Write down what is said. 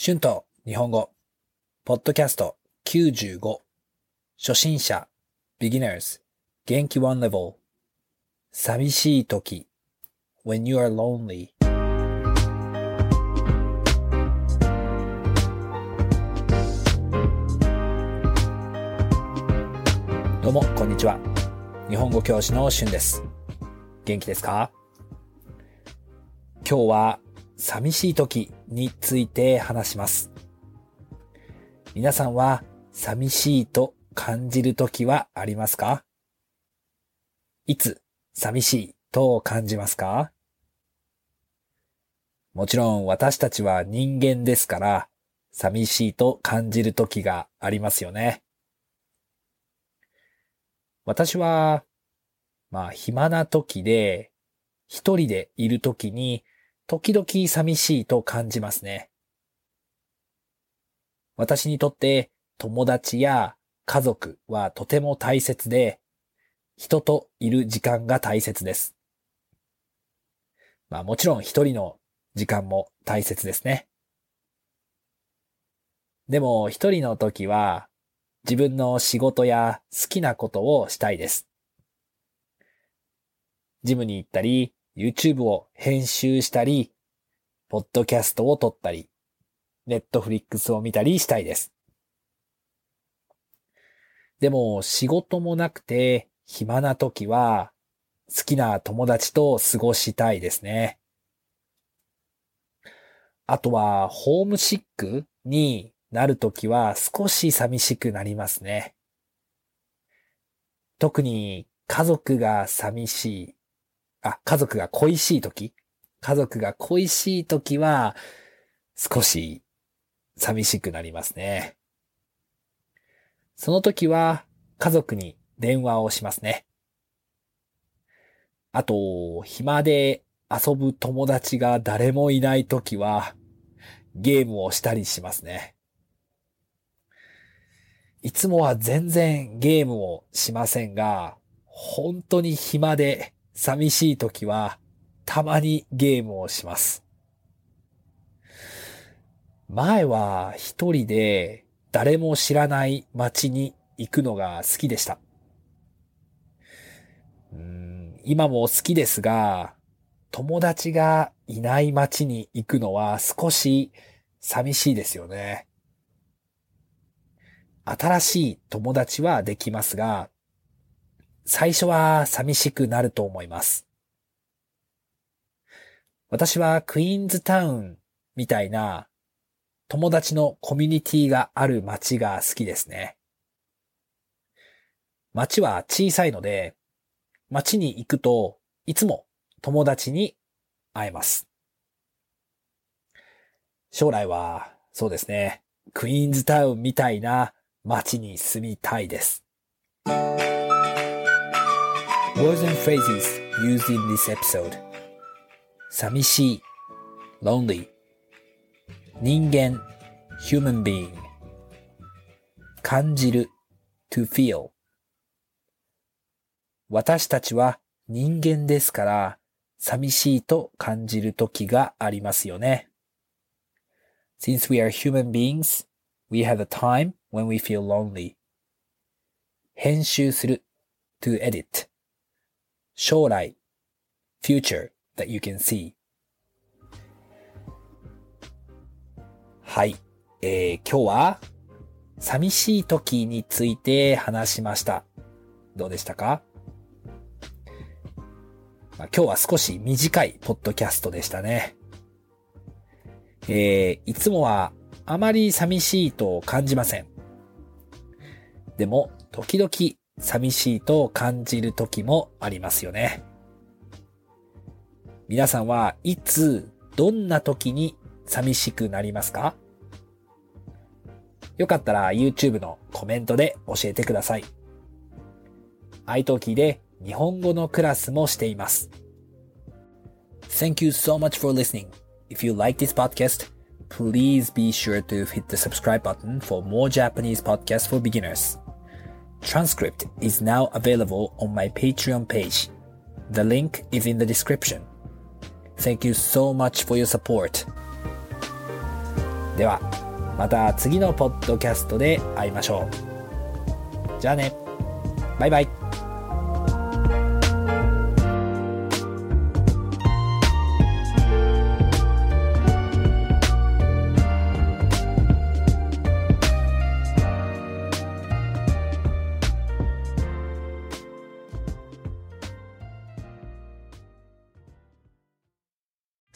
春と日本語、ポッドキャスト95、初心者、beginners、元気 one level、寂しい時、when you are lonely。どうも、こんにちは。日本語教師の春です。元気ですか？今日は寂しい時。について話します。皆さんは寂しいと感じる時はありますか？いつ寂しいと感じますか？もちろん私たちは人間ですから寂しいと感じる時がありますよね。私は、まあ暇な時で一人でいる時に時々寂しいと感じますね。私にとって友達や家族はとても大切で、人といる時間が大切です。まあもちろん一人の時間も大切ですね。でも一人の時は自分の仕事や好きなことをしたいです。ジムに行ったり、YouTube を編集したり、ポッドキャストを撮ったり、ネットフリックスを見たりしたいです。でも仕事もなくて暇な時は好きな友達と過ごしたいですね。あとはホームシックになる時は少し寂しくなりますね。特に家族が寂しい、あ、家族が恋しい時？家族が恋しい時は少し寂しくなりますね。その時は家族に電話をしますね。あと、暇で遊ぶ友達が誰もいない時はゲームをしたりしますね。いつもは全然ゲームをしませんが、本当に暇で寂しい時はたまにゲームをします。前は一人で誰も知らない街に行くのが好きでした。うん今も好きですが、友達がいない街に行くのは少し寂しいですよね。新しい友達はできますが、最初は寂しくなると思います。私はクイーンズタウンみたいな友達のコミュニティがある街が好きですね。街は小さいので、街に行くといつも友達に会えます。将来はそうですね、クイーンズタウンみたいな街に住みたいです。Words and phrases used in this episode 寂しい lonely 人間 human being 感じる to feel 私たちは人間ですから寂しいと感じる時がありますよね。Since we are human beings, we have a time when we feel lonely. 編集する to edit 将来 future that you can see はい、えー、今日は寂しい時について話しました。どうでしたか、まあ、今日は少し短いポッドキャストでしたね。えー、いつもはあまり寂しいと感じません。でも、時々寂しいと感じる時もありますよね。皆さんはいつ、どんな時に寂しくなりますかよかったら YouTube のコメントで教えてください。iTalki で日本語のクラスもしています。Thank you so much for listening. If you like this podcast, please be sure to hit the subscribe button for more Japanese podcasts for beginners. Transcript is now available on my Patreon page. The link is in the description. Thank you so much for your support. ではまた次のポッドキャストで会いましょうじゃあねバイバイ